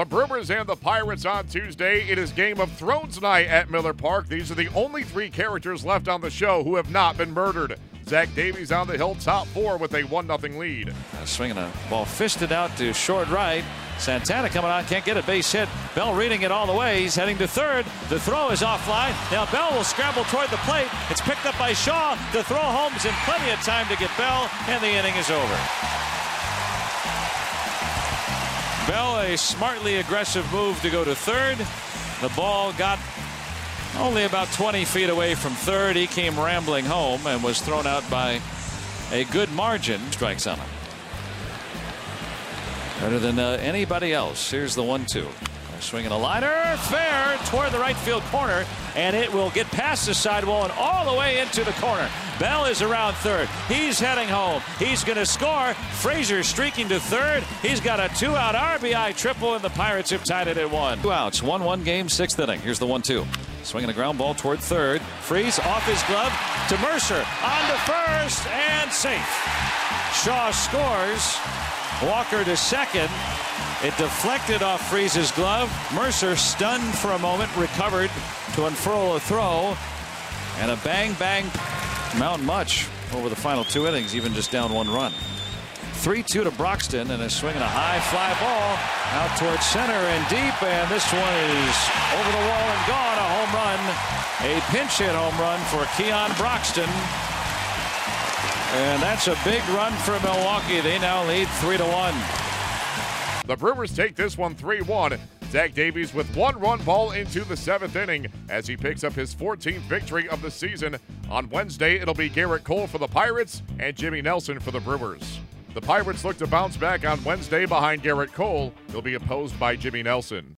The Brewers and the Pirates on Tuesday. It is Game of Thrones night at Miller Park. These are the only three characters left on the show who have not been murdered. Zach Davies on the hill, top four with a 1 0 lead. Uh, swinging a ball fisted out to short right. Santana coming on, can't get a base hit. Bell reading it all the way. He's heading to third. The throw is offline. Now Bell will scramble toward the plate. It's picked up by Shaw. The throw home is in plenty of time to get Bell, and the inning is over. Bell, a smartly aggressive move to go to third. The ball got only about 20 feet away from third. He came rambling home and was thrown out by a good margin. Strikes on him. Better than uh, anybody else. Here's the one two. Swinging a liner, fair toward the right field corner, and it will get past the sidewall and all the way into the corner. Bell is around third. He's heading home. He's going to score. Frazier streaking to third. He's got a two out RBI triple, and the Pirates have tied it at one. Two outs, 1 1 game, sixth inning. Here's the one two. Swinging a ground ball toward third. Freese off his glove to Mercer. On to first and safe. Shaw scores. Walker to second. It deflected off Freese's glove. Mercer, stunned for a moment, recovered to unfurl a throw. And a bang bang Mount Much over the final two innings, even just down one run. 3 2 to Broxton, and a swing and a high fly ball out towards center and deep. And this one is over the wall and gone. A home run. A pinch hit home run for Keon Broxton. And that's a big run for Milwaukee. They now lead 3 to 1. The Brewers take this one 3 1. Zach Davies with one run ball into the seventh inning as he picks up his 14th victory of the season. On Wednesday, it'll be Gerrit Cole for the Pirates and Jimmy Nelson for the Brewers. The Pirates look to bounce back on Wednesday behind Gerrit Cole. He'll be opposed by Jimmy Nelson.